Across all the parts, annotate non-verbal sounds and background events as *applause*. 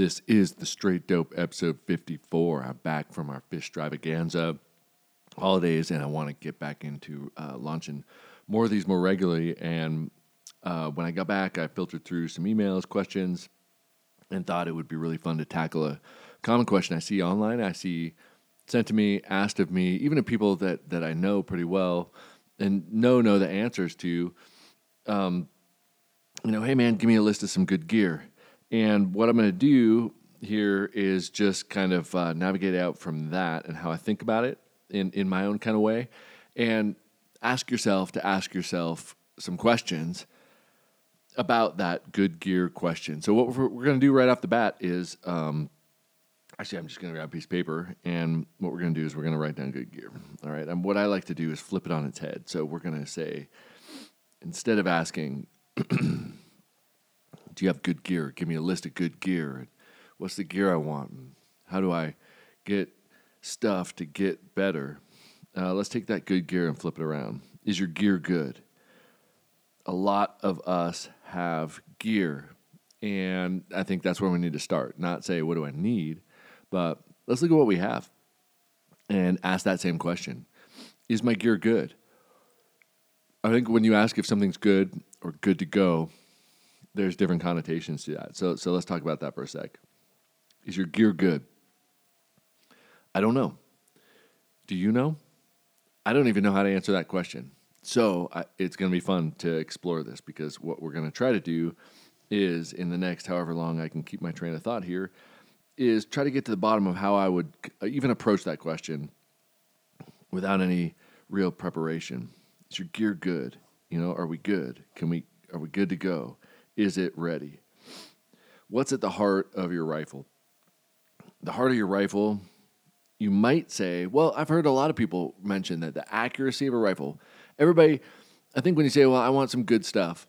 This is the Straight Dope episode 54. I'm back from our fish extravaganza holidays, and I want to get back into uh, launching more of these more regularly. And uh, when I got back, I filtered through some emails, questions, and thought it would be really fun to tackle a common question I see online. I see sent to me, asked of me, even of people that, that I know pretty well and know know the answers to. Um, you know, hey man, give me a list of some good gear. And what I'm going to do here is just kind of uh, navigate out from that and how I think about it in, in my own kind of way. And ask yourself to ask yourself some questions about that good gear question. So, what we're, we're going to do right off the bat is um, actually, I'm just going to grab a piece of paper. And what we're going to do is we're going to write down good gear. All right. And what I like to do is flip it on its head. So, we're going to say, instead of asking, *clears throat* do you have good gear? Give me a list of good gear. What's the gear I want? And how do I get stuff to get better? Uh, let's take that good gear and flip it around. Is your gear good? A lot of us have gear, and I think that's where we need to start. Not say, what do I need? But let's look at what we have and ask that same question Is my gear good? I think when you ask if something's good or good to go, there's different connotations to that. So so let's talk about that for a sec. Is your gear good? I don't know. Do you know? I don't even know how to answer that question. So I, it's going to be fun to explore this because what we're going to try to do is in the next however long I can keep my train of thought here is try to get to the bottom of how I would even approach that question without any real preparation. Is your gear good? You know, are we good? Can we are we good to go? Is it ready? What's at the heart of your rifle? The heart of your rifle, you might say, well, I've heard a lot of people mention that the accuracy of a rifle, everybody, I think when you say, well, I want some good stuff,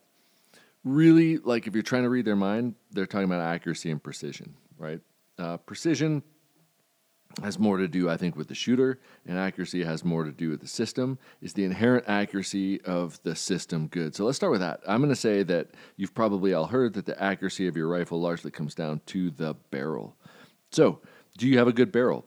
really, like if you're trying to read their mind, they're talking about accuracy and precision, right? Uh, precision has more to do, I think, with the shooter, and accuracy has more to do with the system. Is the inherent accuracy of the system good? So let's start with that. I'm going to say that you've probably all heard that the accuracy of your rifle largely comes down to the barrel. So, do you have a good barrel?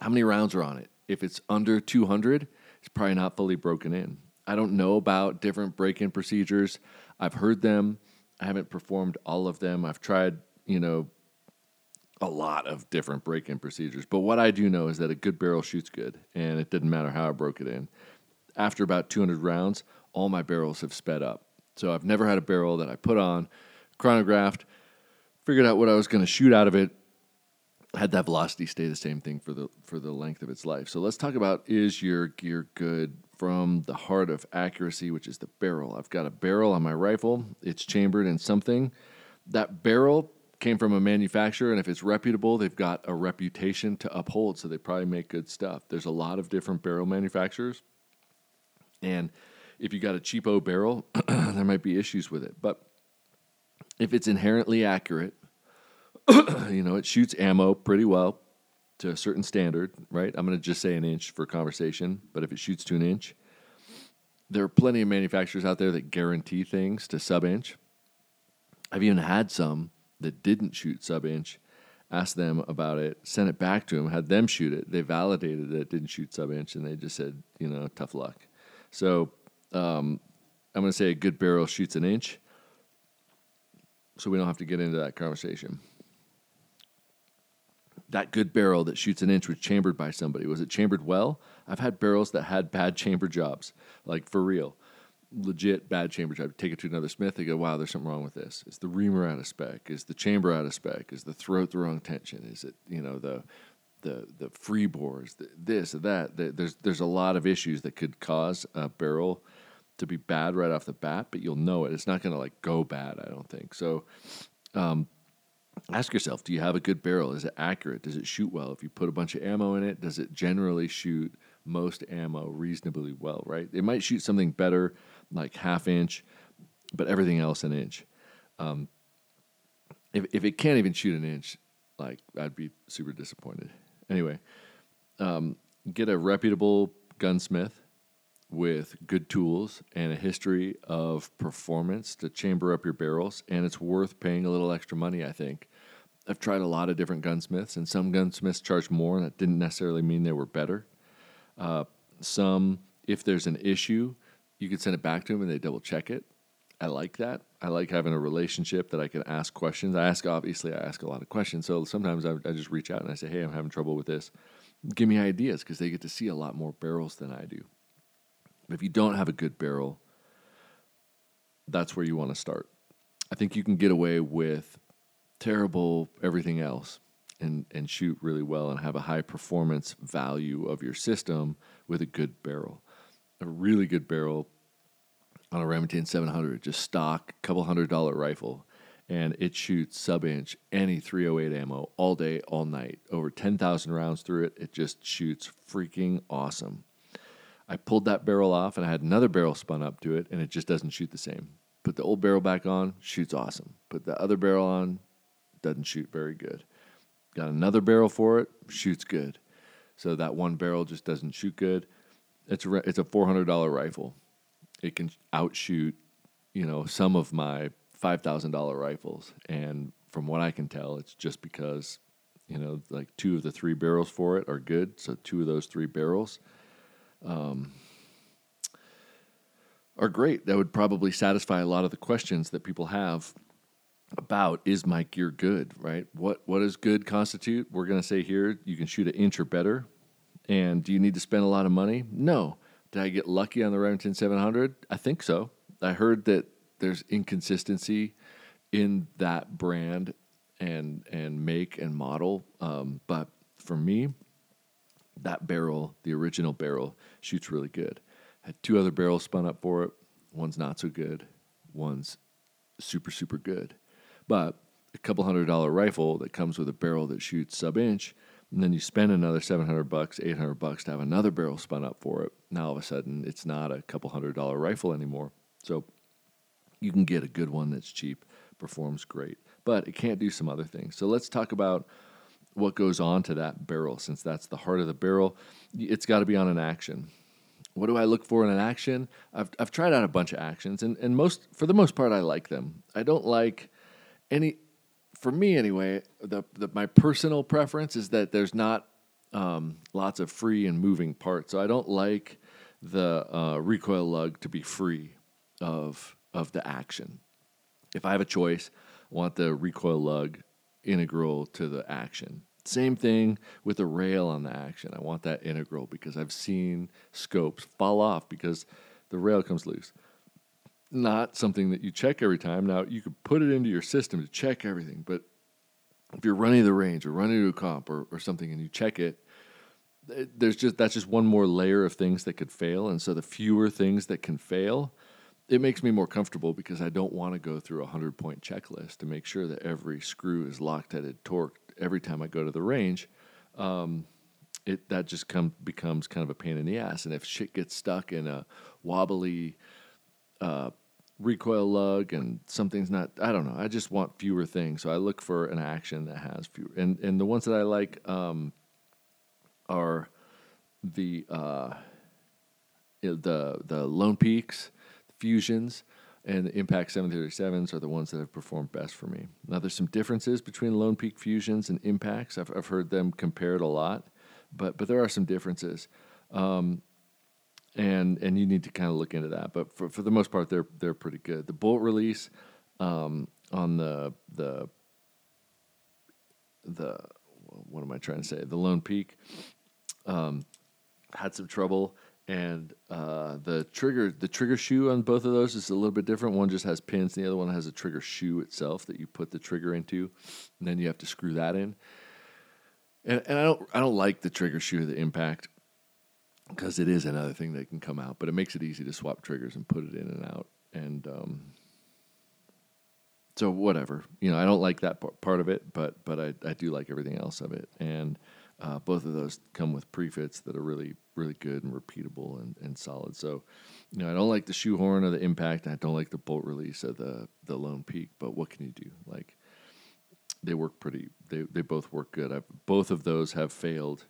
How many rounds are on it? If it's under 200, it's probably not fully broken in. I don't know about different break in procedures. I've heard them. I haven't performed all of them. I've tried, you know, a lot of different break-in procedures. But what I do know is that a good barrel shoots good, and it didn't matter how I broke it in. After about 200 rounds, all my barrels have sped up. So I've never had a barrel that I put on, chronographed, figured out what I was going to shoot out of it, had that velocity stay the same thing for the for the length of its life. So let's talk about is your gear good from the heart of accuracy, which is the barrel. I've got a barrel on my rifle. It's chambered in something. That barrel came from a manufacturer, and if it's reputable, they've got a reputation to uphold, so they probably make good stuff. There's a lot of different barrel manufacturers, and if you got a cheapo barrel, *clears throat* there might be issues with it. But if it's inherently accurate, *clears throat* you know, it shoots ammo pretty well to a certain standard, right? I'm going to just say an inch for conversation, but if it shoots to an inch, there are plenty of manufacturers out there that guarantee things to sub inch. I've even had some that didn't shoot sub inch, asked them about it, sent it back to them, had them shoot it. They validated that it didn't shoot sub inch, and they just said, you know, tough luck. So um, I'm going to say a good barrel shoots an inch, so we don't have to get into that conversation. That good barrel that shoots an inch was chambered by somebody. Was it chambered well? I've had barrels that had bad chamber jobs, like for real legit bad chamber job. Take it to another smith. They go, wow, there's something wrong with this. Is the reamer out of spec? Is the chamber out of spec? Is the throat the wrong tension? Is it you know the the the free bores? The, this that. The, there's there's a lot of issues that could cause a barrel to be bad right off the bat, but you'll know it. It's not going to like go bad. I don't think so. Um, ask yourself: Do you have a good barrel? Is it accurate? Does it shoot well? If you put a bunch of ammo in it, does it generally shoot? most ammo reasonably well, right? It might shoot something better, like half inch, but everything else an inch. Um, if if it can't even shoot an inch, like I'd be super disappointed. Anyway, um, get a reputable gunsmith with good tools and a history of performance to chamber up your barrels, and it's worth paying a little extra money, I think. I've tried a lot of different gunsmiths, and some gunsmiths charge more, and that didn't necessarily mean they were better. Uh, some, if there's an issue, you could send it back to them and they double check it. I like that. I like having a relationship that I can ask questions. I ask, obviously, I ask a lot of questions. So sometimes I, I just reach out and I say, hey, I'm having trouble with this. Give me ideas because they get to see a lot more barrels than I do. But if you don't have a good barrel, that's where you want to start. I think you can get away with terrible everything else and, and shoot really well and have a high performance value of your system with a good barrel. A really good barrel on a Remington 700, just stock, couple hundred dollar rifle, and it shoots sub inch any 308 ammo all day, all night. Over 10,000 rounds through it. It just shoots freaking awesome. I pulled that barrel off and I had another barrel spun up to it, and it just doesn't shoot the same. Put the old barrel back on, shoots awesome. Put the other barrel on, doesn't shoot very good. Got another barrel for it, shoots good. So that one barrel just doesn't shoot good. It's a, it's a $400 rifle. It can outshoot, you know, some of my $5,000 rifles. And from what I can tell, it's just because, you know, like two of the three barrels for it are good. So two of those three barrels um, are great. That would probably satisfy a lot of the questions that people have about is my gear good, right? What what does good constitute? We're going to say here you can shoot an inch or better. And do you need to spend a lot of money? No. Did I get lucky on the Remington 700? I think so. I heard that there's inconsistency in that brand and and make and model, um, but for me, that barrel, the original barrel, shoots really good. I Had two other barrels spun up for it. One's not so good. One's super super good. But a couple hundred dollar rifle that comes with a barrel that shoots sub inch, and then you spend another 700 bucks, 800 bucks to have another barrel spun up for it. Now all of a sudden it's not a couple hundred dollar rifle anymore. So you can get a good one that's cheap, performs great, but it can't do some other things. So let's talk about what goes on to that barrel since that's the heart of the barrel. It's got to be on an action. What do I look for in an action? I've, I've tried out a bunch of actions, and, and most for the most part, I like them. I don't like any for me anyway the, the my personal preference is that there's not um, lots of free and moving parts. So i don't like the uh, recoil lug to be free of of the action. If i have a choice i want the recoil lug integral to the action. Same thing with the rail on the action. I want that integral because i've seen scopes fall off because the rail comes loose not something that you check every time. Now, you could put it into your system to check everything, but if you're running the range or running to a comp or, or something and you check it, there's just that's just one more layer of things that could fail. And so the fewer things that can fail, it makes me more comfortable because I don't want to go through a hundred point checklist to make sure that every screw is locked headed torqued every time I go to the range. Um, it that just come becomes kind of a pain in the ass. And if shit gets stuck in a wobbly uh, recoil lug and something's not I don't know. I just want fewer things. So I look for an action that has fewer and and the ones that I like um, are the uh, the the Lone Peaks, the Fuzions, and the Impact 737s are the ones that have performed best for me. Now there's some differences between Lone Peak Fuzions and Impacts. I've I've heard them compared a lot, but but there are some differences. Um, and and you need to kind of look into that. But for for the most part, they're they're pretty good. The bolt release um, on the the the what am I trying to say? The Lone Peak um, had some trouble, and uh, the trigger the trigger shoe on both of those is a little bit different. One just has pins, and the other one has a trigger shoe itself that you put the trigger into, and then you have to screw that in. And, and I don't I don't like the trigger shoe, the impact because it is another thing that can come out, but it makes it easy to swap triggers and put it in and out. And um, so whatever, you know, I don't like that part of it, but but I, I do like everything else of it. And uh, both of those come with prefits that are really really good and repeatable and, and solid. So, you know, I don't like the shoehorn or the impact. I don't like the bolt release of the the Lone Peak. But what can you do? Like they work pretty. They they both work good. I've, both of those have failed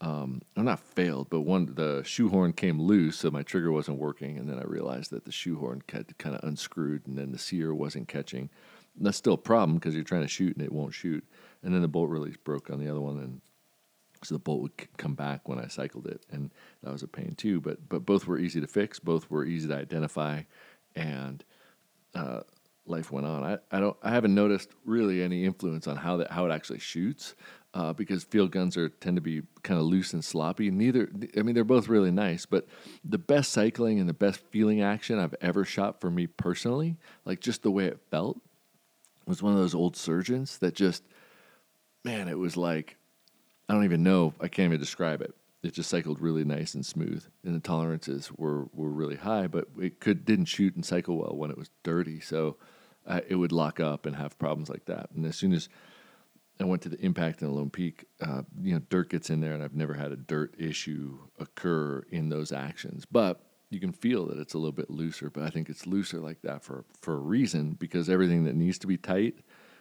um, well, not failed, but one the shoehorn came loose, so my trigger wasn't working, and then I realized that the shoehorn kind of unscrewed, and then the sear wasn't catching, that's still a problem because you're trying to shoot and it won't shoot. And then the bolt release broke on the other one, and so the bolt would come back when I cycled it, and that was a pain too. But but both were easy to fix, both were easy to identify, and uh, life went on. I, I don't I haven't noticed really any influence on how that how it actually shoots. Uh, because field guns are tend to be kind of loose and sloppy. Neither, I mean, they're both really nice, but the best cycling and the best feeling action I've ever shot for me personally, like just the way it felt, was one of those old surgeons that just, man, it was like, I don't even know, I can't even describe it. It just cycled really nice and smooth, and the tolerances were, were really high, but it could didn't shoot and cycle well when it was dirty, so uh, it would lock up and have problems like that. And as soon as I went to the impact in Lone Peak, uh, you know, dirt gets in there, and I've never had a dirt issue occur in those actions, but you can feel that it's a little bit looser, but I think it's looser like that for for a reason because everything that needs to be tight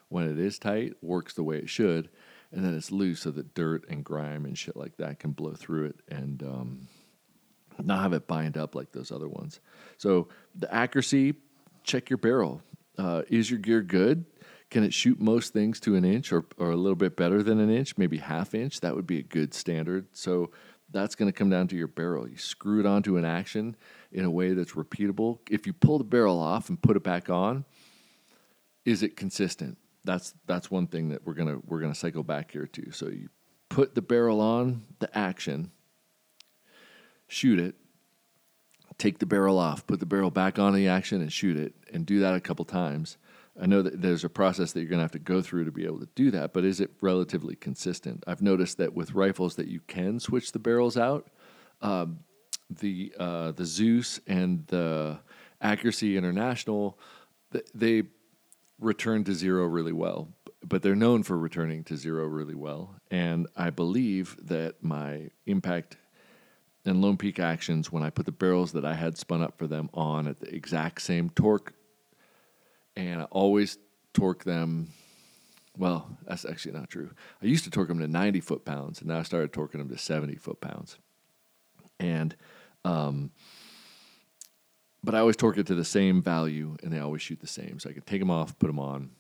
when it is tight works the way it should, and then it's loose so that dirt and grime and shit like that can blow through it and um, not have it bind up like those other ones. So the accuracy, check your barrel. Uh, is your gear good? Can it shoot most things to an inch or, or a little bit better than an inch, maybe half inch? That would be a good standard. So that's going to come down to your barrel. You screw it onto an action in a way that's repeatable. If you pull the barrel off and put it back on, is it consistent? That's that's one thing that we're gonna we're gonna cycle back here to. So you put the barrel on the action, shoot it, take the barrel off, put the barrel back on the action, and shoot it, and do that a couple times. I know that there's a process that you're going to have to go through to be able to do that, but is it relatively consistent? I've noticed that with rifles that you can switch the barrels out. Um, the uh, the Zeus and the Accuracy International, they return to zero really well, but they're known for returning to zero really well. And I believe that my impact and Lone Peak actions, when I put the barrels that I had spun up for them on at the exact same torque and I always torque them. Well, that's actually not true. I used to torque them to 90 foot pounds, and now I started torquing them to 70 foot pounds. And, um, but I always torque it to the same value, and they always shoot the same. So I can take them off, put them on,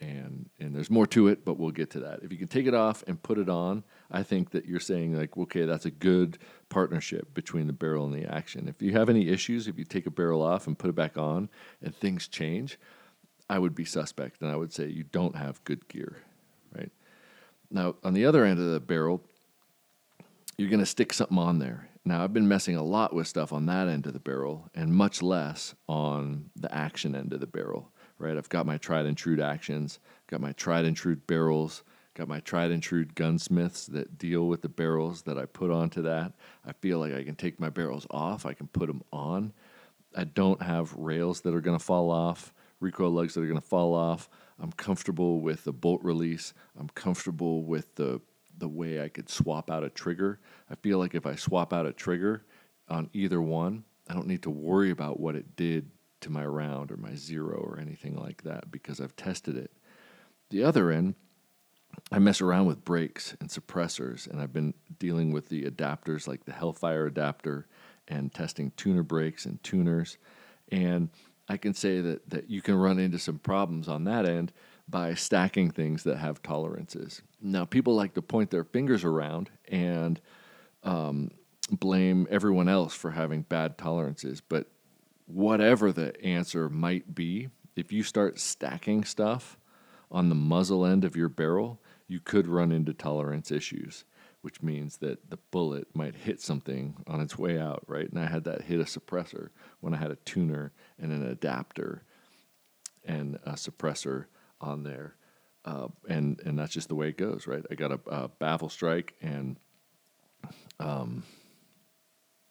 and and there's more to it, but we'll get to that. If you can take it off and put it on, I think that you're saying like, okay, that's a good partnership between the barrel and the action. If you have any issues, if you take a barrel off and put it back on, and things change, I would be suspect, and I would say you don't have good gear, right? Now on the other end of the barrel, you're going to stick something on there. Now I've been messing a lot with stuff on that end of the barrel, and much less on the action end of the barrel right? I've got my tried and true actions, got my tried and true barrels, got my tried and true gunsmiths that deal with the barrels that I put onto that. I feel like I can take my barrels off, I can put them on. I don't have rails that are going to fall off, recoil lugs that are going to fall off. I'm comfortable with the bolt release. I'm comfortable with the the way I could swap out a trigger. I feel like if I swap out a trigger on either one, I don't need to worry about what it did to my round or my zero or anything like that because I've tested it. The other end, I mess around with brakes and suppressors, and I've been dealing with the adapters like the Hellfire adapter and testing tuner brakes and tuners. And I can say that, that you can run into some problems on that end by stacking things that have tolerances. Now, people like to point their fingers around and um, blame everyone else for having bad tolerances, but whatever the answer might be, if you start stacking stuff on the muzzle end of your barrel, you could run into tolerance issues, which means that the bullet might hit something on its way out, right? And I had that hit a suppressor when I had a tuner and an adapter and a suppressor on there. Uh, and and that's just the way it goes, right? I got a, a baffle strike, and um,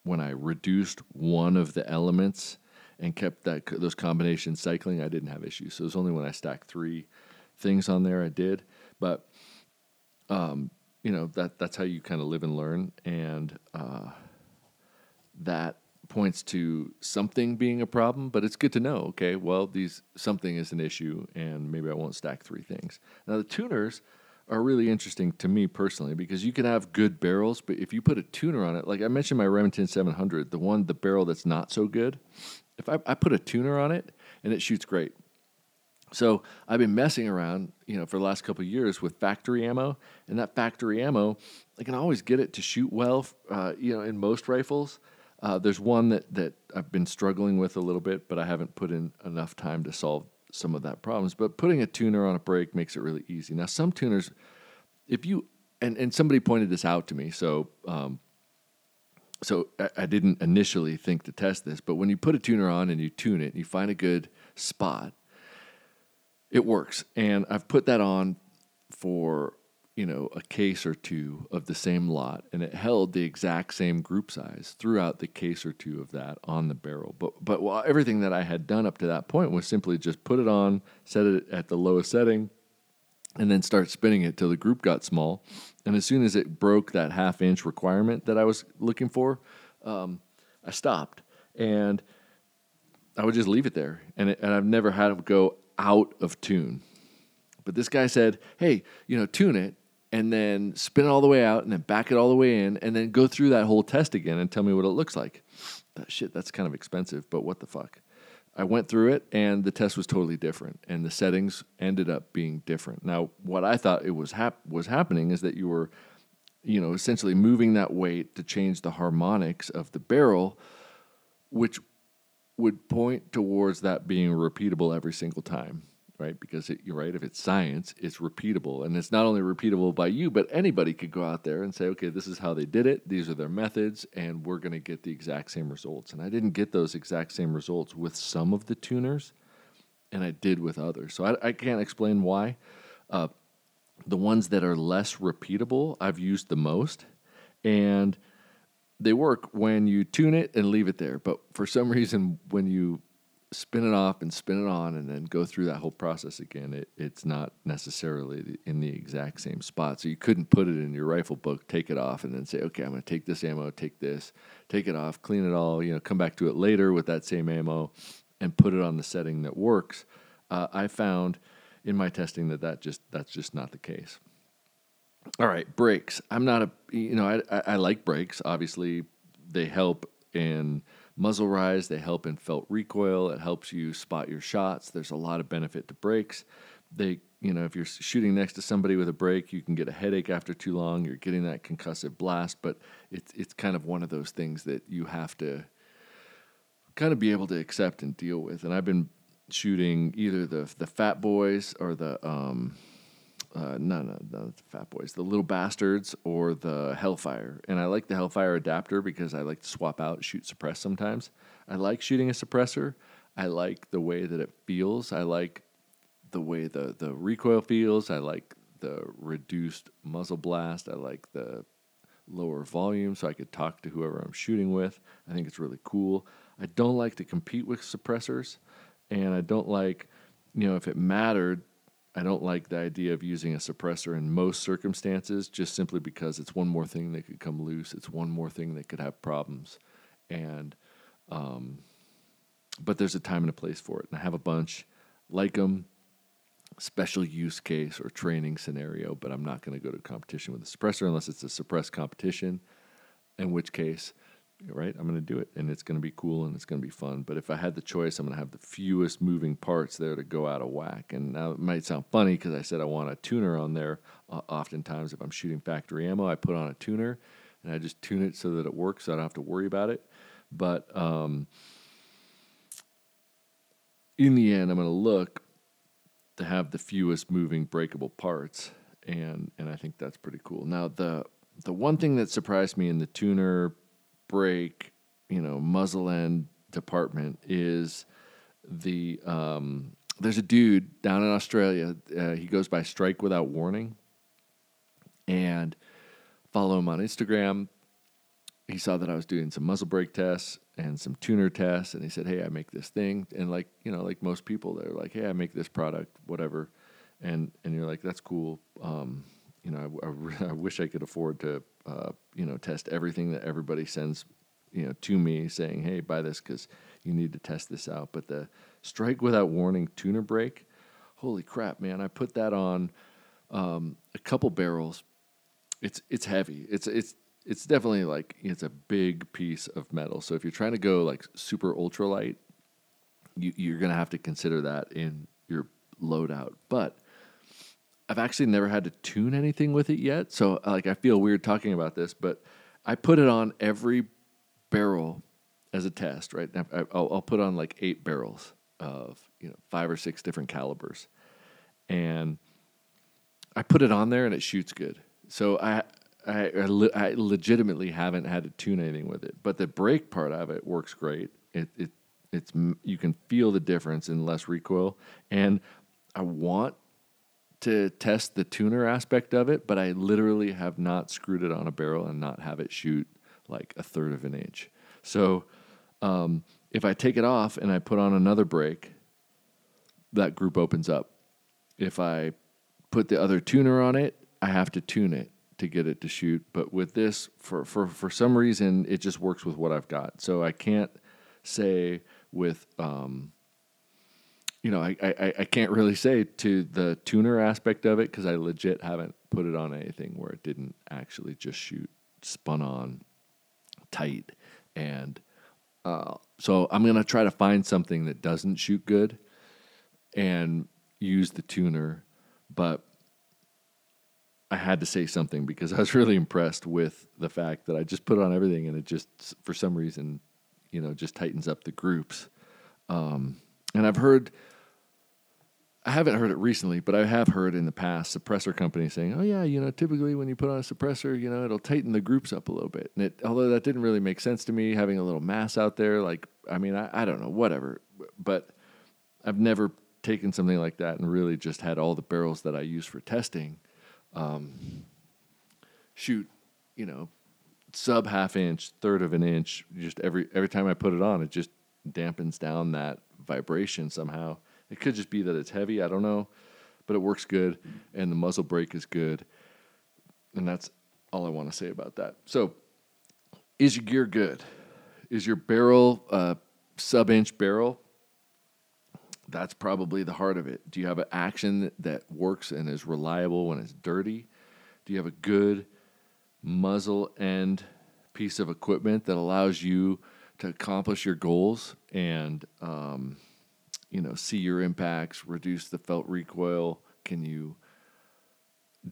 when I reduced one of the elements and kept that those combinations cycling, I didn't have issues. So it was only when I stacked three things on there I did. But um, you know that that's how you kind of live and learn, and uh, that points to something being a problem. But it's good to know. Okay, well, these something is an issue, and maybe I won't stack three things. Now the tuners are really interesting to me personally because you can have good barrels, but if you put a tuner on it, like I mentioned my Remington 700, the one, the barrel that's not so good, if I, I put a tuner on it and it shoots great, So I've been messing around, you know, for the last couple of years with factory ammo, and that factory ammo, I can always get it to shoot well, uh, you know, in most rifles. Uh, there's one that that I've been struggling with a little bit, but I haven't put in enough time to solve some of that problems. But putting a tuner on a brake makes it really easy. Now, some tuners, if you and and somebody pointed this out to me, so um, so I, I didn't initially think to test this, but when you put a tuner on and you tune it, and you find a good spot it works. And I've put that on for, you know, a case or two of the same lot, and it held the exact same group size throughout the case or two of that on the barrel. But but well, everything that I had done up to that point was simply just put it on, set it at the lowest setting, and then start spinning it till the group got small. And as soon as it broke that half inch requirement that I was looking for, um, I stopped and I would just leave it there. And, it, and I've never had it go out of tune. But this guy said, hey, you know, tune it and then spin it all the way out and then back it all the way in and then go through that whole test again and tell me what it looks like. That shit, that's kind of expensive, but what the fuck? I went through it and the test was totally different and the settings ended up being different. Now, what I thought it was hap- was happening is that you were you know, essentially moving that weight to change the harmonics of the barrel, which would point towards that being repeatable every single time, right? Because it, you're right, if it's science, it's repeatable. And it's not only repeatable by you, but anybody could go out there and say, okay, this is how they did it, these are their methods, and we're going to get the exact same results. And I didn't get those exact same results with some of the tuners, and I did with others. So I, I can't explain why. Uh, the ones that are less repeatable, I've used the most. And they work when you tune it and leave it there. But for some reason, when you spin it off and spin it on and then go through that whole process again, it, it's not necessarily in the exact same spot. So you couldn't put it in your rifle book, take it off, and then say, okay, I'm going to take this ammo, take this, take it off, clean it all, you know, come back to it later with that same ammo and put it on the setting that works. Uh, I found in my testing that, that just that's just not the case. All right, brakes. I'm not a you know I, I, like brakes. Obviously, they help in muzzle rise. They help in felt recoil. It helps you spot your shots. There's a lot of benefit to brakes. They you know if you're shooting next to somebody with a brake, you can get a headache after too long. You're getting that concussive blast, but it's it's kind of one of those things that you have to kind of be able to accept and deal with. And I've been shooting either the the Fat Boys or the um, uh, no, no, no, the Fat Boys, the Little Bastards, or the Hellfire. And I like the Hellfire adapter because I like to swap out, shoot suppress sometimes. I like shooting a suppressor. I like the way that it feels. I like the way the, the recoil feels. I like the reduced muzzle blast. I like the lower volume so I could talk to whoever I'm shooting with. I think it's really cool. I don't like to compete with suppressors, and I don't like, you know, if it mattered I don't like the idea of using a suppressor in most circumstances just simply because it's one more thing that could come loose. It's one more thing that could have problems. And, um, but there's a time and a place for it. And I have a bunch like them, special use case or training scenario, but I'm not going to go to competition with a suppressor unless it's a suppressed competition, in which case right? I'm going to do it and it's going to be cool and it's going to be fun. But if I had the choice, I'm going to have the fewest moving parts there to go out of whack. And now it might sound funny because I said I want a tuner on there. Uh, oftentimes, if I'm shooting factory ammo, I put on a tuner and I just tune it so that it works so I don't have to worry about it. But um, in the end, I'm going to look to have the fewest moving breakable parts. And, and I think that's pretty cool. Now, the, the one thing that surprised me in the tuner brake, you know, muzzle end department is the um, there's a dude down in Australia. Uh, he goes by Strike Without Warning, and follow him on Instagram. He saw that I was doing some muzzle brake tests and some tuner tests, and he said, "Hey, I make this thing." And like you know, like most people, they're like, "Hey, I make this product, whatever," and and you're like, "That's cool." Um, you know, I, I, *laughs* I, wish I could afford to, uh, you know, test everything that everybody sends, you know, to me saying, hey, buy this because you need to test this out. But the strike without warning tuner brake, holy crap, man! I put that on um, a couple barrels. It's it's heavy. It's it's it's definitely like it's a big piece of metal. So if you're trying to go like super ultralight, you, you're gonna have to consider that in your loadout. But I've actually never had to tune anything with it yet. So like I feel weird talking about this, but I put it on every barrel as a test, right? I, I'll, I'll put on like eight barrels of you know five or six different calibers, and I put it on there and it shoots good. So I I, I, le- I legitimately haven't had to tune anything with it, but the brake part of it works great. It it it's you can feel the difference in less recoil, and I want to test the tuner aspect of it, but I literally have not screwed it on a barrel and not have it shoot like a third of an inch. So um, if I take it off and I put on another brake, that group opens up. If I put the other tuner on it, I have to tune it to get it to shoot. But with this, for, for, for some reason, it just works with what I've got. So I can't say with, um, you know, I, I, I can't really say to the tuner aspect of it because I legit haven't put it on anything where it didn't actually just shoot spun on tight. And uh, so I'm going to try to find something that doesn't shoot good and use the tuner. But I had to say something because I was *laughs* really impressed with the fact that I just put on everything and it just, for some reason, you know, just tightens up the groups. Um, and I've heard, I haven't heard it recently, but I have heard in the past suppressor companies saying, "Oh yeah, you know, typically when you put on a suppressor, you know, it'll tighten the groups up a little bit." And it, although that didn't really make sense to me, having a little mass out there, like, I mean, I, I don't know, whatever. But I've never taken something like that and really just had all the barrels that I use for testing um, shoot, you know, sub half inch, third of an inch. Just every every time I put it on, it just dampens down that vibration somehow. It could just be that it's heavy. I don't know, but it works good, and the muzzle brake is good, and that's all I want to say about that. So, is your gear good? Is your barrel uh, sub inch barrel? That's probably the heart of it. Do you have an action that works and is reliable when it's dirty? Do you have a good muzzle end piece of equipment that allows you to accomplish your goals and um, you know see your impacts, reduce the felt recoil? Can you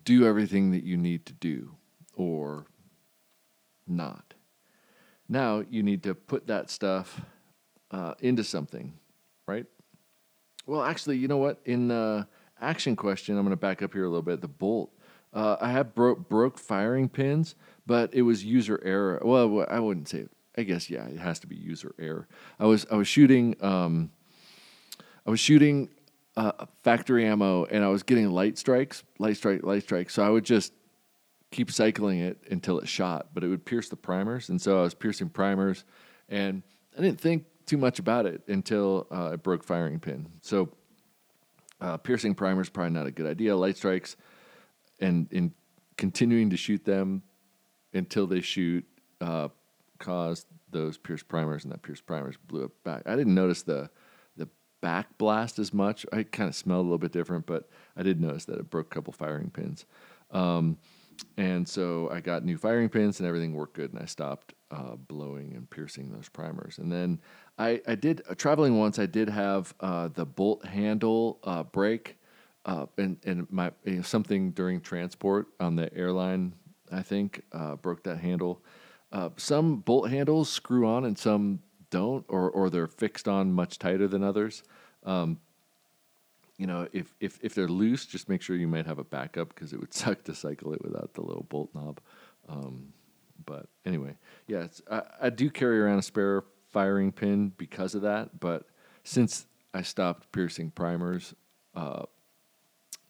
do everything that you need to do, or not? Now you need to put that stuff uh, into something, right? Well, actually, you know what? In uh, action question, I'm going to back up here a little bit. The bolt. Uh, I have bro- broke firing pins, but it was user error. Well, I wouldn't say. It. I guess yeah, it has to be user error. I was I was shooting um, I was shooting uh, factory ammo, and I was getting light strikes, light strike, light strike. So I would just keep cycling it until it shot, but it would pierce the primers, and so I was piercing primers, and I didn't think too much about it until uh, it broke firing pin. So uh, piercing primers probably not a good idea. Light strikes and in continuing to shoot them until they shoot uh, caused those pierced primers, and that pierced primers blew it back. I didn't notice the the back blast as much. I kind of smelled a little bit different, but I did notice that it broke a couple firing pins. Um, and so I got new firing pins and everything worked good, and I stopped uh, blowing and piercing those primers. And then I, I did uh, traveling once. I did have uh, the bolt handle uh, break, uh, and and my you know, something during transport on the airline. I think uh, broke that handle. some bolt handles screw on and some don't, or or they're fixed on much tighter than others. Um, you know, if, if if they're loose, just make sure you might have a backup because it would *laughs* suck to cycle it without the little bolt knob. Um, but anyway, yeah, I, I do carry around a spare firing pin because of that. But since I stopped piercing primers, uh,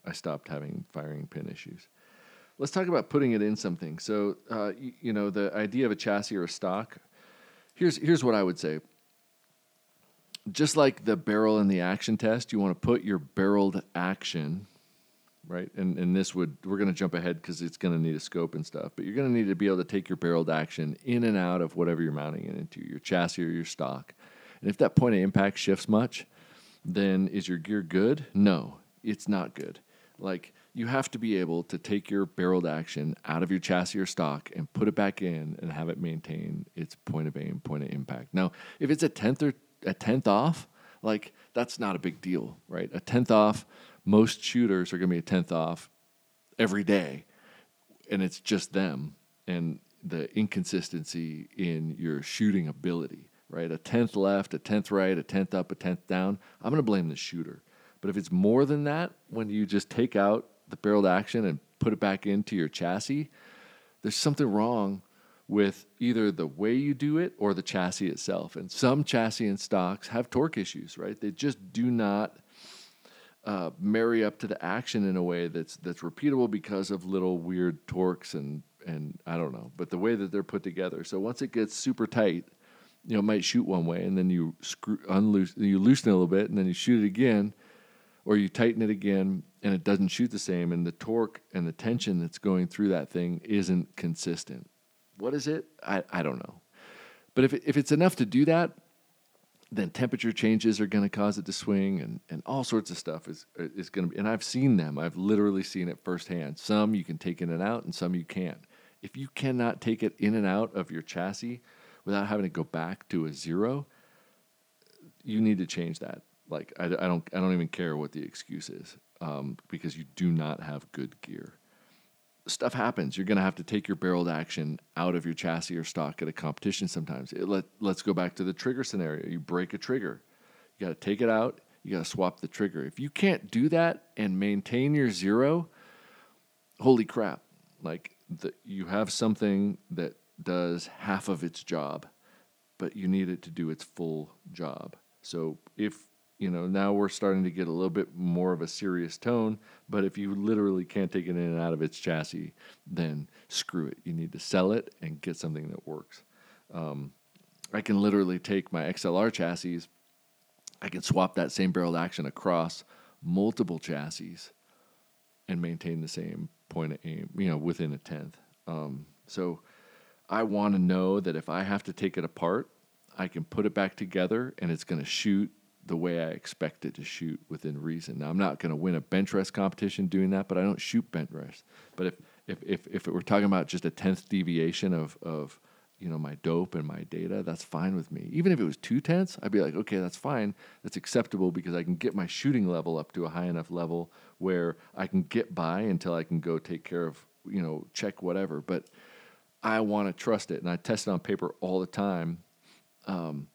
I stopped having firing pin issues. Let's talk about putting it in something. So, uh, you, you know, the idea of a chassis or a stock. Here's here's what I would say just like the barrel in the action test, you want to put your barreled action, right? And and this would we're going to jump ahead because it's going to need a scope and stuff, but you're going to need to be able to take your barreled action in and out of whatever you're mounting it into, your chassis or your stock. And if that point of impact shifts much, then is your gear good? No, it's not good. Like you have to be able to take your barreled action out of your chassis or stock and put it back in and have it maintain its point of aim, point of impact. Now, if it's a tenth or a tenth off, like that's not a big deal, right? A tenth off most shooters are going to be a tenth off every day, and it's just them and the inconsistency in your shooting ability. Right, a tenth left, a tenth right, a tenth up, a tenth down. I'm going to blame the shooter. But if it's more than that, when you just take out the barreled action and put it back into your chassis, there's something wrong with either the way you do it or the chassis itself. And some chassis and stocks have torque issues, right? They just do not uh, marry up to the action in a way that's that's repeatable because of little weird torques and and I don't know, but the way that they're put together. So once it gets super tight, you know, it might shoot one way, and then you screw unloose, you loosen a little bit, and then you shoot it again, or you tighten it again, and it doesn't shoot the same, and the torque and the tension that's going through that thing isn't consistent. What is it? I, I don't know. But if, it, if it's enough to do that, then temperature changes are going to cause it to swing and, and all sorts of stuff is, is going to be. And I've seen them. I've literally seen it firsthand. Some you can take in and out, and some you can't. If you cannot take it in and out of your chassis without having to go back to a zero, you need to change that. Like I, I don't I don't even care what the excuse is um, because you do not have good gear stuff happens. You're going to have to take your barreled action out of your chassis or stock at a competition sometimes. It, let, let's go back to the trigger scenario. You break a trigger, you got to take it out, you got to swap the trigger. If you can't do that and maintain your zero, holy crap. Like the, you have something that does half of its job, but you need it to do its full job. So if you know, now we're starting to get a little bit more of a serious tone. But if you literally can't take it in and out of its chassis, then screw it. You need to sell it and get something that works. Um, I can literally take my XLR chassis, I can swap that same barreled action across multiple chassis and maintain the same point of aim, you know, within a tenth. Um, so I want to know that if I have to take it apart, I can put it back together and it's going to shoot the way I expect it to shoot within reason. Now, I'm not going to win a bench rest competition doing that, but I don't shoot bench rest. But if if if if we're talking about just a tenth deviation of of you know my dope and my data, that's fine with me. Even if it was two tenths, I'd be like, okay, that's fine. That's acceptable because I can get my shooting level up to a high enough level where I can get by until I can go take care of you know check whatever. But I want to trust it, and I test it on paper all the time. Um,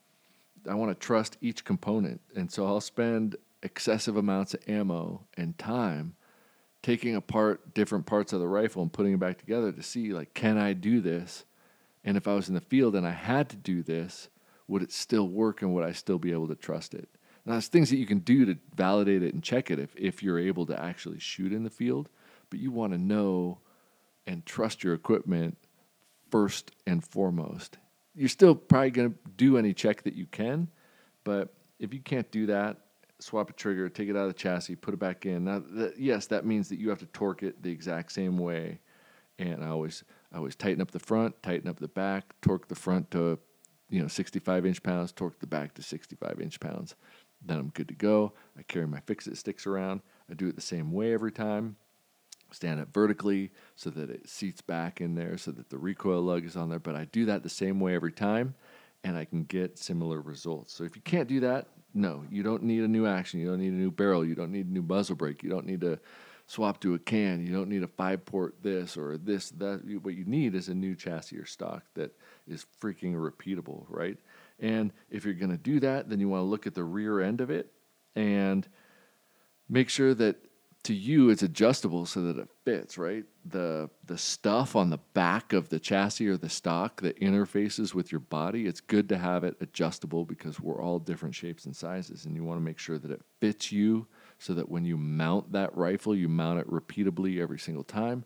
I want to trust each component, and so I'll spend excessive amounts of ammo and time taking apart different parts of the rifle and putting it back together to see like can I do this? And if I was in the field and I had to do this, would it still work and would I still be able to trust it? Now, there's things that you can do to validate it and check it if, if you're able to actually shoot in the field, but you want to know and trust your equipment first and foremost you're still probably going to do any check that you can, but if you can't do that, swap a trigger, take it out of the chassis, put it back in. Now, that, yes, that means that you have to torque it the exact same way. And I always, I always tighten up the front, tighten up the back, torque the front to, you know, 65 inch pounds, torque the back to 65 inch pounds. Then I'm good to go. I carry my fix it sticks around. I do it the same way every time stand it vertically so that it seats back in there so that the recoil lug is on there. But I do that the same way every time and I can get similar results. So if you can't do that, no, you don't need a new action. You don't need a new barrel. You don't need a new muzzle brake. You don't need to swap to a can. You don't need a five port this or this, that. What you need is a new chassis or stock that is freaking repeatable, right? And if you're going to do that, then you want to look at the rear end of it and make sure that to you it's adjustable so that it fits right? The the stuff on the back of the chassis or the stock that interfaces with your body it's good to have it adjustable because we're all different shapes and sizes and you want to make sure that it fits you so that when you mount that rifle you mount it repeatably every single time.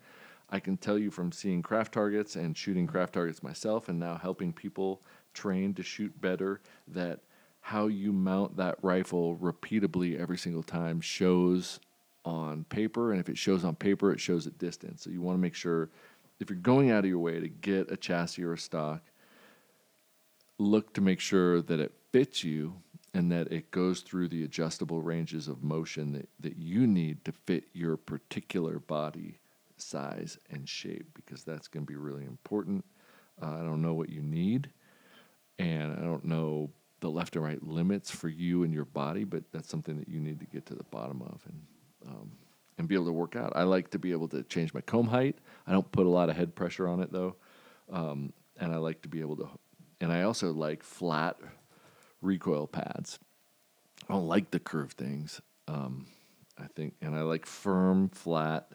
I can tell you from seeing craft targets and shooting craft targets myself and now helping people train to shoot better that how you mount that rifle repeatably every single time shows on paper, and if it shows on paper, it shows at distance. So you want to make sure if you're going out of your way to get a chassis or a stock, look to make sure that it fits you and that it goes through the adjustable ranges of motion that, that you need to fit your particular body size and shape because that's going to be really important. Uh, I don't know what you need, and I don't know the left and right limits for you and your body, but that's something that you need to get to the bottom of. And um, and be able to work out. I like to be able to change my comb height. I don't put a lot of head pressure on it though, um, and I like to be able to. And I also like flat recoil pads. I don't like the curved things. Um, I think, and I like firm, flat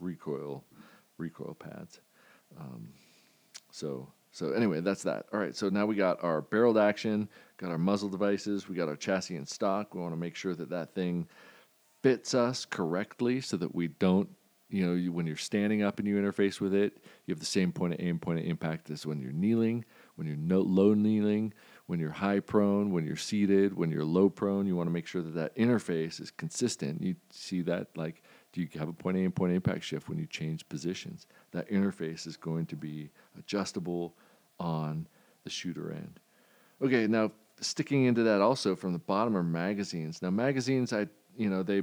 recoil recoil pads. Um, so so anyway, that's that. All right, so now we got our barreled action, got our muzzle devices, we got our chassis in stock. We want to make sure that that thing fits us correctly so that we don't, you know, you, when you're standing up and you interface with it, you have the same point of aim, point of impact as when you're kneeling, when you're no, low kneeling, when you're high prone, when you're seated, when you're low prone. You want to make sure that that interface is consistent. You see that like do you have a point A and point A impact shift when you change positions? That interface is going to be adjustable on the shooter end. Okay, now sticking into that also from the bottom are magazines. Now magazines, I you know they,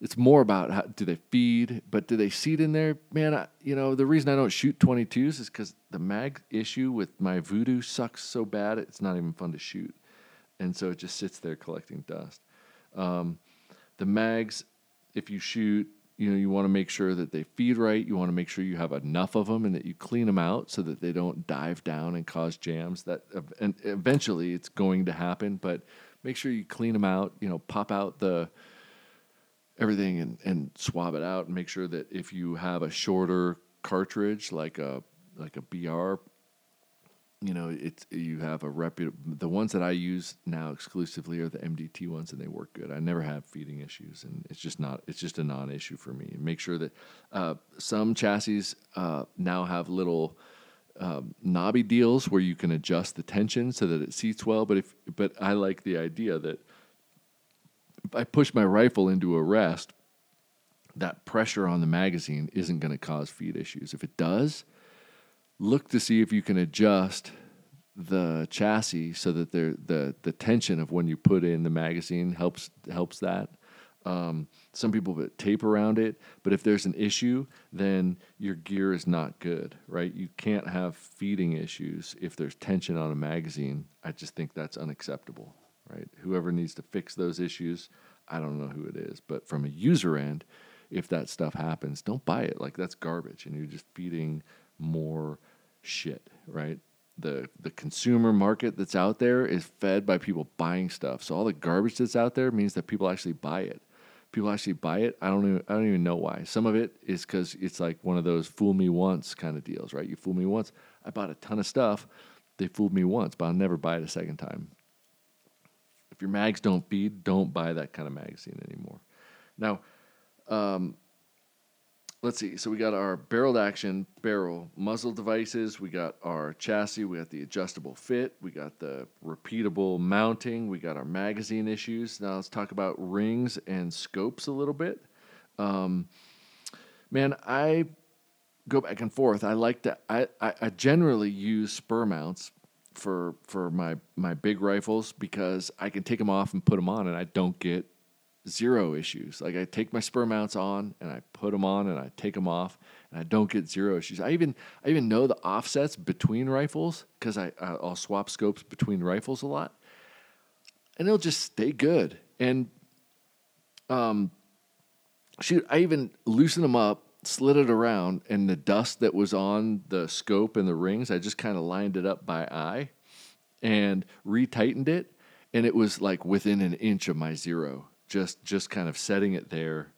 it's more about how do they feed, but do they seat in there? Man, I, you know the reason I don't shoot 22s is because the mag issue with my Vudoo sucks so bad it's not even fun to shoot, and so it just sits there collecting dust. Um, the mags if you shoot, you know, you want to make sure that they feed right. You want to make sure you have enough of them and that you clean them out so that they don't dive down and cause jams. That and eventually it's going to happen, but make sure you clean them out. You know, pop out the everything and and swab it out and make sure that if you have a shorter cartridge like a like a BR you know, it's you have a reputable. The ones that I use now exclusively are the MDT ones, and they work good. I never have feeding issues, and it's just not. It's just a non-issue for me. Make sure that uh, some chassis uh, now have little um, knobby deals where you can adjust the tension so that it seats well. But if but I like the idea that I push my rifle into a rest, that pressure on the magazine isn't going to cause feed issues. If it does, look to see if you can adjust the chassis so that the the tension of when you put in the magazine helps helps that. Um, some people put tape around it, but if there's an issue, then your gear is not good, right? You can't have feeding issues if there's tension on a magazine. I just think that's unacceptable, right? Whoever needs to fix those issues, I don't know who it is, but from a user end, if that stuff happens, don't buy it. Like that's garbage, and you're just feeding more shit, right? The the consumer market that's out there is fed by people buying stuff. So all the garbage that's out there means that people actually buy it. People actually buy it. I don't even I don't even know why. Some of it is because it's like one of those fool me once kind of deals, right? You fool me once. I bought a ton of stuff. They fooled me once, but I'll never buy it a second time. If your mags don't feed, don't buy that kind of magazine anymore. Now, um, let's see. So we got our barreled action barrel muzzle devices. We got our chassis. We got the adjustable fit. We got the repeatable mounting. We got our magazine issues. Now let's talk about rings and scopes a little bit. Um, man, I go back and forth. I like to. I, I, I generally use Spuhr mounts for for my my big rifles because I can take them off and put them on, and I don't get zero issues. Like I take my Spuhr mounts on and I put them on and I take them off and I don't get zero issues. I even I even know the offsets between rifles because I I'll swap scopes between rifles a lot, and it'll just stay good. And um, shoot, I even loosen them up, slid it around, and the dust that was on the scope and the rings, I just kind of lined it up by eye and retightened it, and it was like within an inch of my zero just just kind of setting it there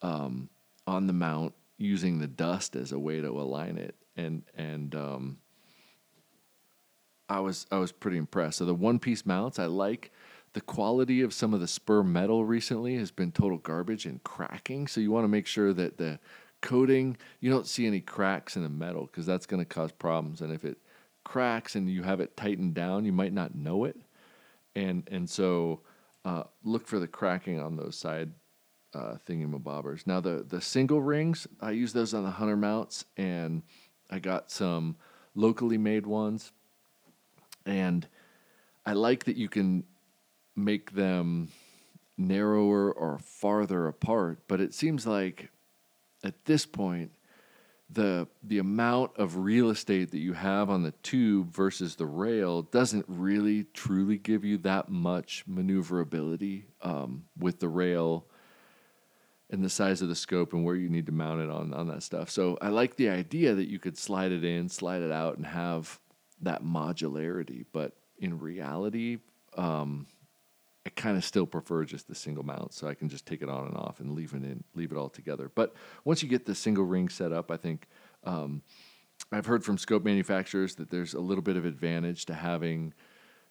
um, on the mount using the dust as a way to align it and and um, I was I was pretty impressed. So the one piece mounts I like. The quality of some of the Spuhr metal recently has been total garbage and cracking. So you want to make sure that the coating you don't see any cracks in the metal because that's going to cause problems. And if it cracks and you have it tightened down, you might not know it. And and so uh, look for the cracking on those side uh, thingamabobbers. Now the the single rings, I use those on the hunter mounts, and I got some locally made ones, and I like that you can make them narrower or farther apart. But it seems like at this point the the amount of real estate that you have on the tube versus the rail doesn't really truly give you that much maneuverability um, with the rail and the size of the scope and where you need to mount it on on that stuff. So I like the idea that you could slide it in, slide it out, and have that modularity. But in reality, um, I kind of still prefer just the single mount, so I can just take it on and off and leave it in, leave it all together. But once you get the single ring set up, I think um, I've heard from scope manufacturers that there's a little bit of advantage to having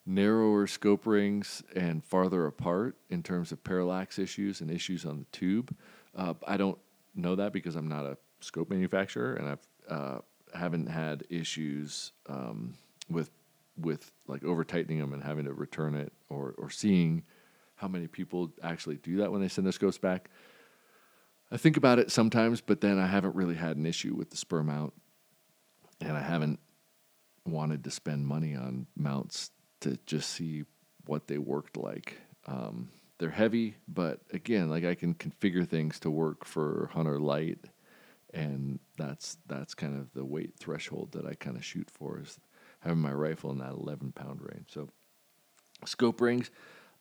narrower scope rings and farther apart in terms of parallax issues and issues on the tube. Uh, I don't know that because I'm not a scope manufacturer and I've uh, haven't had issues um, with with like over tightening them and having to return it or or seeing how many people actually do that when they send their scopes back. I think about it sometimes, but then I haven't really had an issue with the Spuhr mount, and I haven't wanted to spend money on mounts to just see what they worked like. Um, they're heavy, but again, like I can configure things to work for Hunter Light, and that's that's kind of the weight threshold that I kind of shoot for is having my rifle in that 11 pound range. So scope rings.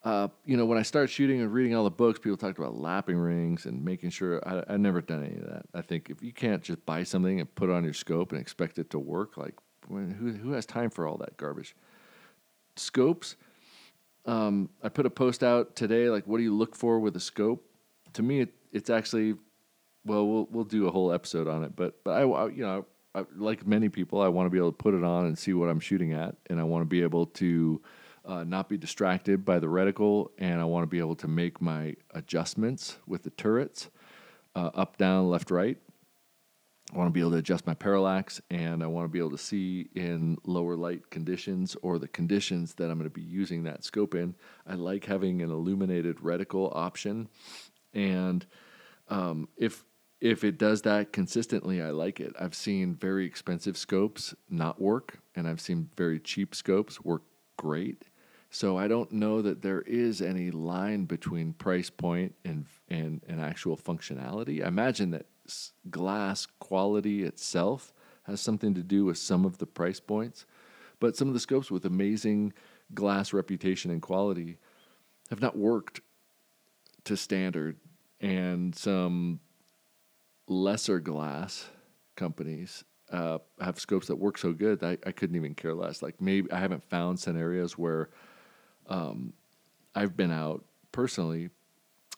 Uh, you know, when I started shooting and reading all the books, people talked about lapping rings and making sure. I, I've never done any of that. I think if you can't just buy something and put on your scope and expect it to work, like when, who who has time for all that garbage? scopes. Um, I put a post out today, like, what do you look for with a scope? To me, it, it's actually, well, we'll we'll do a whole episode on it, but but I, I you know, I, like many people, I want to be able to put it on and see what I'm shooting at, and I want to be able to uh, not be distracted by the reticle, and I want to be able to make my adjustments with the turrets, uh, up, down, left, right, I want to be able to adjust my parallax and I want to be able to see in lower light conditions or the conditions that I'm going to be using that scope in. I like having an illuminated reticle option. And um, if if it does that consistently, I like it. I've seen very expensive scopes not work, and I've seen very cheap scopes work great. So I don't know that there is any line between price point and and, and actual functionality. I imagine that glass quality itself has something to do with some of the price points. But some of the scopes with amazing glass reputation and quality have not worked to standard, and some lesser glass companies uh, have scopes that work so good that I, I, couldn't even care less. Like maybe I haven't found scenarios where um, I've been out personally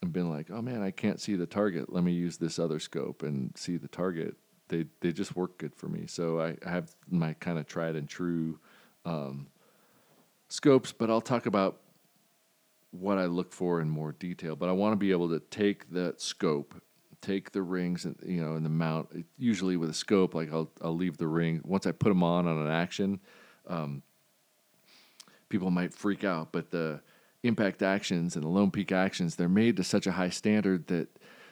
and been like, oh man, I can't see the target. Let me use this other scope and see the target. They they just work good for me. So I, I have my kind of tried and true um, scopes, but I'll talk about what I look for in more detail. But I want to be able to take that scope, take the rings, and you know, and the mount. Usually with a scope, like I'll I'll leave the ring once I put them on on an action. Um, people might freak out, but the impact actions and the lone peak actions, they're made to such a high standard that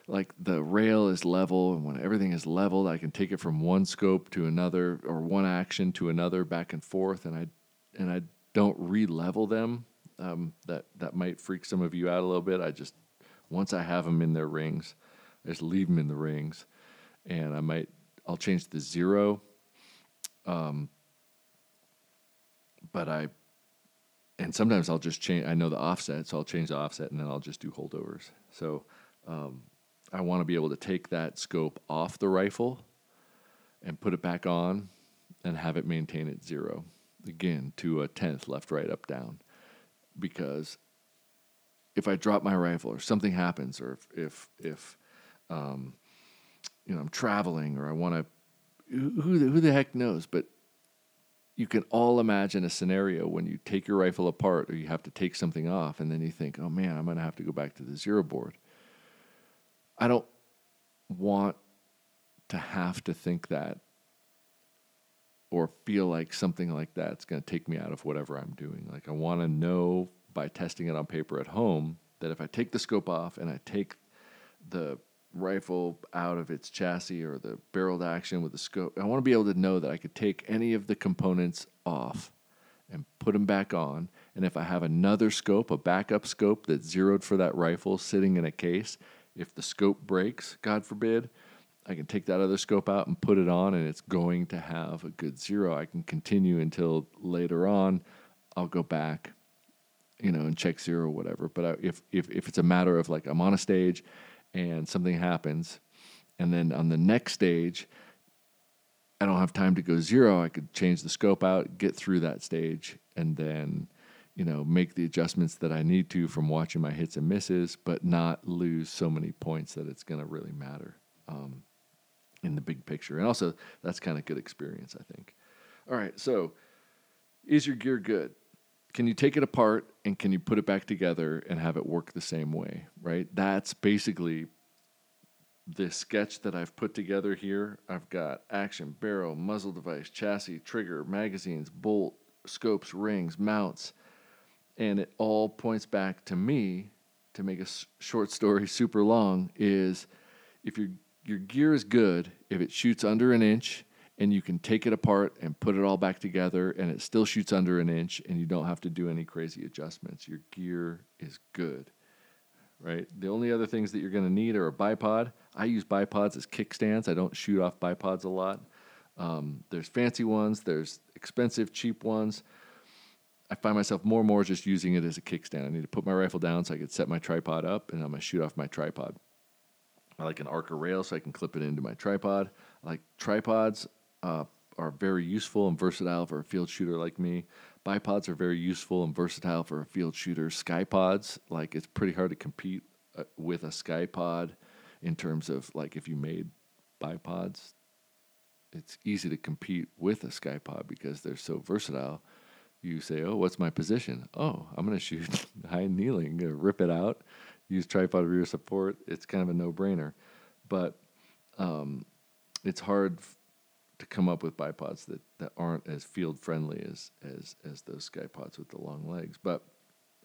like the rail is level and when everything is leveled, I can take it from one scope to another or one action to another back and forth and I and I don't re-level them. Um, that that might freak some of you out a little bit. I just once I have them in their rings, I just leave them in the rings, and I might I'll change the zero. Um, but I and sometimes I'll just change. I know the offset, so I'll change the offset, and then I'll just do holdovers. So um, I want to be able to take that scope off the rifle and put it back on, and have it maintain at zero again to a tenth, left, right, up, down, because if I drop my rifle or something happens, or if if, if um, you know I'm traveling or I want to, who who the heck knows? But you can all imagine a scenario when you take your rifle apart or you have to take something off and then you think, oh man, I'm going to have to go back to the zero board. I don't want to have to think that or feel like something like that's going to take me out of whatever I'm doing. Like, I want to know by testing it on paper at home that if I take the scope off and I take the rifle out of its chassis or the barreled action with the scope. I want to be able to know that I could take any of the components off and put them back on. And if I have another scope, a backup scope that's zeroed for that rifle sitting in a case, if the scope breaks, God forbid, I can take that other scope out and put it on, and it's going to have a good zero. I can continue until later on. I'll go back, you know, and check zero or whatever. But I, if if if it's a matter of like I'm on a stage and something happens, and then on the next stage, I don't have time to go zero. I could change the scope out, get through that stage, and then, you know, make the adjustments that I need to from watching my hits and misses, but not lose so many points that it's going to really matter um, in the big picture. And also, that's kind of good experience, I think. All right, so is your gear good? Can you take it apart and can you put it back together and have it work the same way, right? That's basically the sketch that I've put together here. I've got action, barrel, muzzle device, chassis, trigger, magazines, bolt, scopes, rings, mounts, and it all points back to me to make a short story *laughs* super long is if your your gear is good, if it shoots under an inch and you can take it apart and put it all back together and it still shoots under an inch and you don't have to do any crazy adjustments. Your gear is good, right? The only other things that you're going to need are a bipod. I use bipods as kickstands. I don't shoot off bipods a lot. Um, there's fancy ones, there's expensive, cheap ones. I find myself more and more just using it as a kickstand. I need to put my rifle down so I can set my tripod up and I'm going to shoot off my tripod. I like an Arca rail so I can clip it into my tripod. I like tripods uh, are very useful and versatile for a field shooter like me. Bipods are very useful and versatile for a field shooter. Ckye-Pods, like it's pretty hard to compete uh, with a Ckye-Pod in terms of like if you made bipods, it's easy to compete with a Ckye-Pod because they're so versatile. You say, "Oh, what's my position?" "Oh, I'm to shoot *laughs* high kneeling, gonna rip it out, use tripod rear support." It's kind of a no-brainer, but um, it's hard to come up with bipods that, that aren't as field friendly as, as as those Ckye-Pods with the long legs. But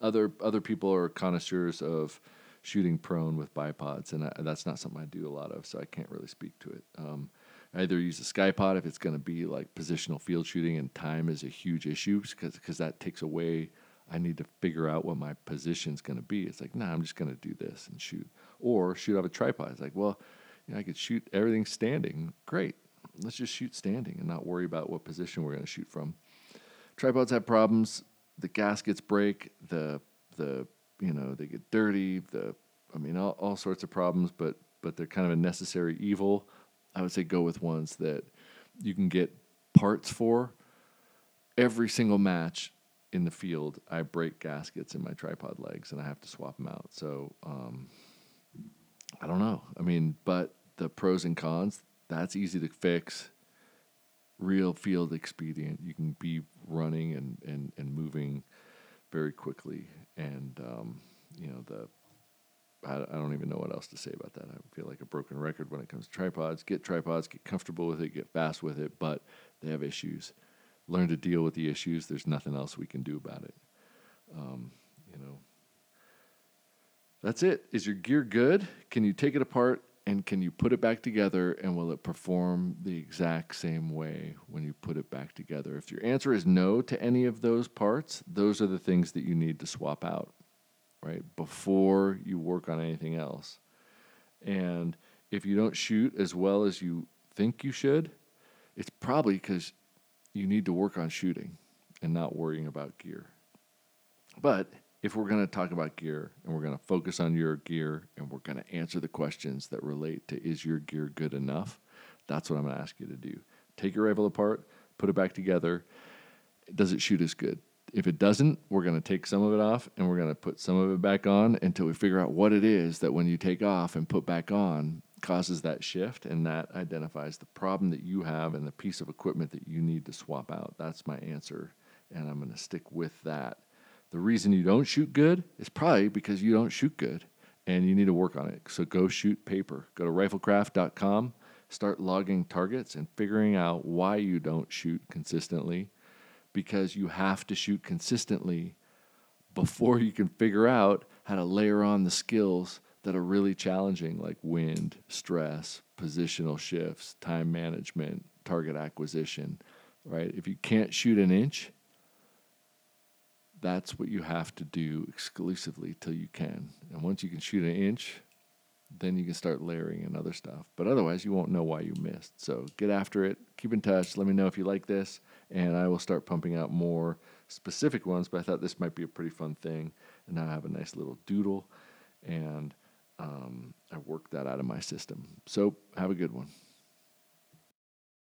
other other people are connoisseurs of shooting prone with bipods, and I, that's not something I do a lot of, so I can't really speak to it. Um, I either use a Ckye-Pod if it's going to be like positional field shooting, and time is a huge issue because because that takes away. I need to figure out what my position's going to be. It's like, nah, I'm just going to do this and shoot, or shoot off a tripod. It's like, well, you know, I could shoot everything standing. Great, let's just shoot standing and not worry about what position we're going to shoot from. Tripods have problems. The gaskets break. The the you know they get dirty. The I mean all, all sorts of problems, but but they're kind of a necessary evil. I would say go with ones that you can get parts for. Every single match in the field, I break gaskets in my tripod legs and I have to swap them out. So um, I don't know. I mean, but the pros and cons, that's easy to fix. Real field expedient. You can be running and, and, and moving very quickly. And, um, you know, the I, I don't even know what else to say about that. I feel like a broken record when it comes to tripods. Get tripods, get comfortable with it, get fast with it, but they have issues. Learn to deal with the issues. There's nothing else we can do about it. Um, you know, that's it. Is your gear good? Can you take it apart and can you put it back together and will it perform the exact same way when you put it back together? If your answer is no to any of those parts, those are the things that you need to swap out, right? Before you work on anything else. And if you don't shoot as well as you think you should, it's probably because you need to work on shooting and not worrying about gear. But if we're going to talk about gear and we're going to focus on your gear and we're going to answer the questions that relate to is your gear good enough, that's what I'm going to ask you to do. Take your rifle apart, put it back together. Does it shoot as good? If it doesn't, we're going to take some of it off and we're going to put some of it back on until we figure out what it is that when you take off and put back on causes that shift and that identifies the problem that you have and the piece of equipment that you need to swap out. That's my answer and I'm going to stick with that the reason you don't shoot good is probably because you don't shoot good and you need to work on it. So go shoot paper. Go to riflecraft.com, start logging targets and figuring out why you don't shoot consistently because you have to shoot consistently before you can figure out how to layer on the skills that are really challenging like wind, stress, positional shifts, time management, target acquisition, right? If you can't shoot an inch, that's what you have to do exclusively till you can. And once you can shoot an inch, then you can start layering and other stuff. But otherwise, you won't know why you missed. So get after it. Keep in touch. Let me know if you like this, and I will start pumping out more specific ones. But I thought this might be a pretty fun thing, and now I have a nice little doodle, and um, I worked that out of my system. So have a good one.